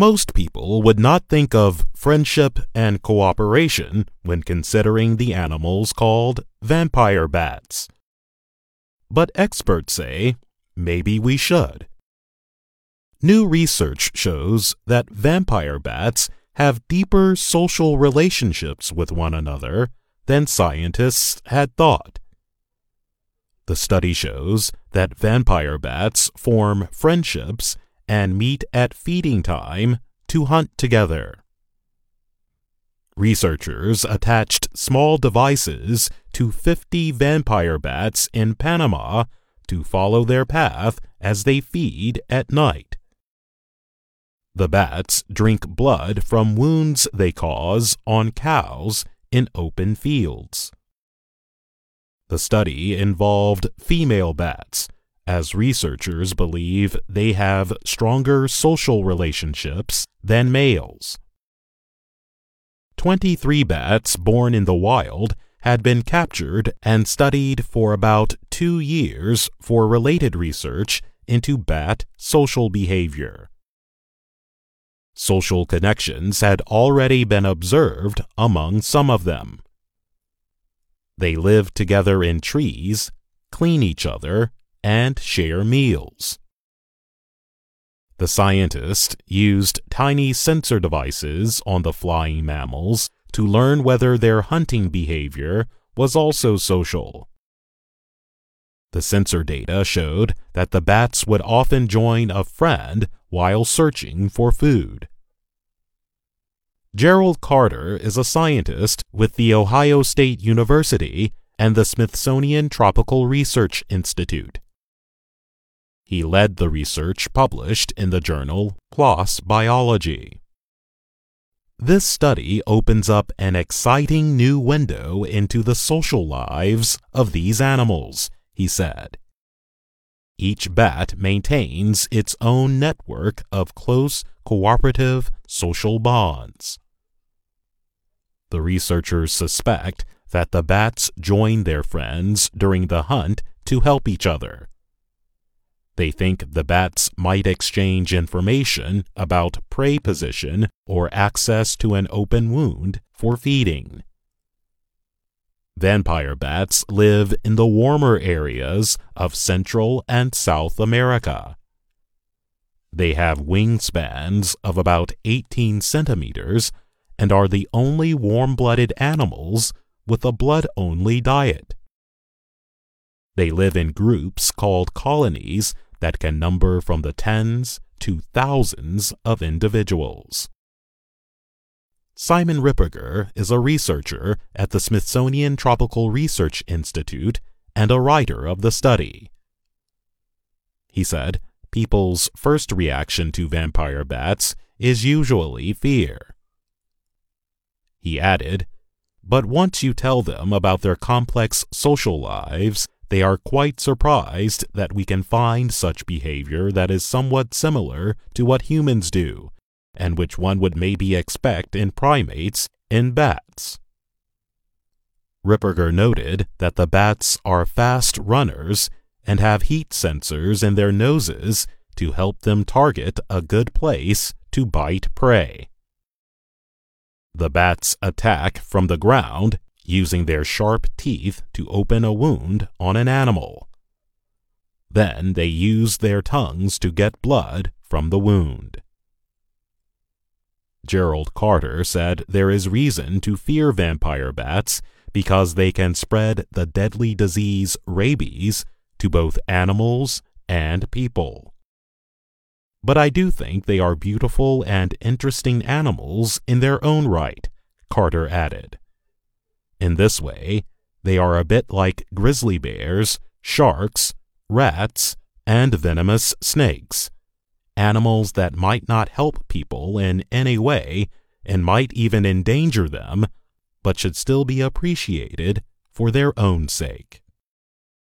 Most people would not think of friendship and cooperation when considering the animals called vampire bats. But experts say maybe we should. New research shows that vampire bats have deeper social relationships with one another than scientists had thought. The study shows that vampire bats form friendships and meet at feeding time to hunt together. Researchers attached small devices to 50 vampire bats in Panama to follow their path as they feed at night. The bats drink blood from wounds they cause on cows in open fields. The study involved female bats, as researchers believe they have stronger social relationships than males. 23 bats born in the wild had been captured and studied for about two years for related research into bat social behavior. Social connections had already been observed among some of them. They live together in trees, clean each other, and share meals. The scientist used tiny sensor devices on the flying mammals to learn whether their hunting behavior was also social. The sensor data showed that the bats would often join a friend while searching for food. Gerald Carter is a scientist with The Ohio State University and the Smithsonian Tropical Research Institute. He led the research published in the journal PLOS Biology. This study opens up an exciting new window into the social lives of these animals, he said. Each bat maintains its own network of close, cooperative social bonds. The researchers suspect that the bats join their friends during the hunt to help each other. They think the bats might exchange information about prey position or access to an open wound for feeding. Vampire bats live in the warmer areas of Central and South America. They have wingspans of about 18 centimeters and are the only warm blooded animals with a blood only diet. They live in groups called colonies that can number from the tens to thousands of individuals. Simon Ripperger is a researcher at the Smithsonian Tropical Research Institute and a writer of the study. He said people's first reaction to vampire bats is usually fear. He added, but once you tell them about their complex social lives, they are quite surprised that we can find such behavior that is somewhat similar to what humans do and which one would maybe expect in primates in bats. Ripperger noted that the bats are fast runners and have heat sensors in their noses to help them target a good place to bite prey. The bats attack from the ground using their sharp teeth to open a wound on an animal. Then they use their tongues to get blood from the wound. Gerald Carter said there is reason to fear vampire bats because they can spread the deadly disease rabies to both animals and people. But I do think they are beautiful and interesting animals in their own right, Carter added. In this way, they are a bit like grizzly bears, sharks, rats, and venomous snakes animals that might not help people in any way and might even endanger them, but should still be appreciated for their own sake.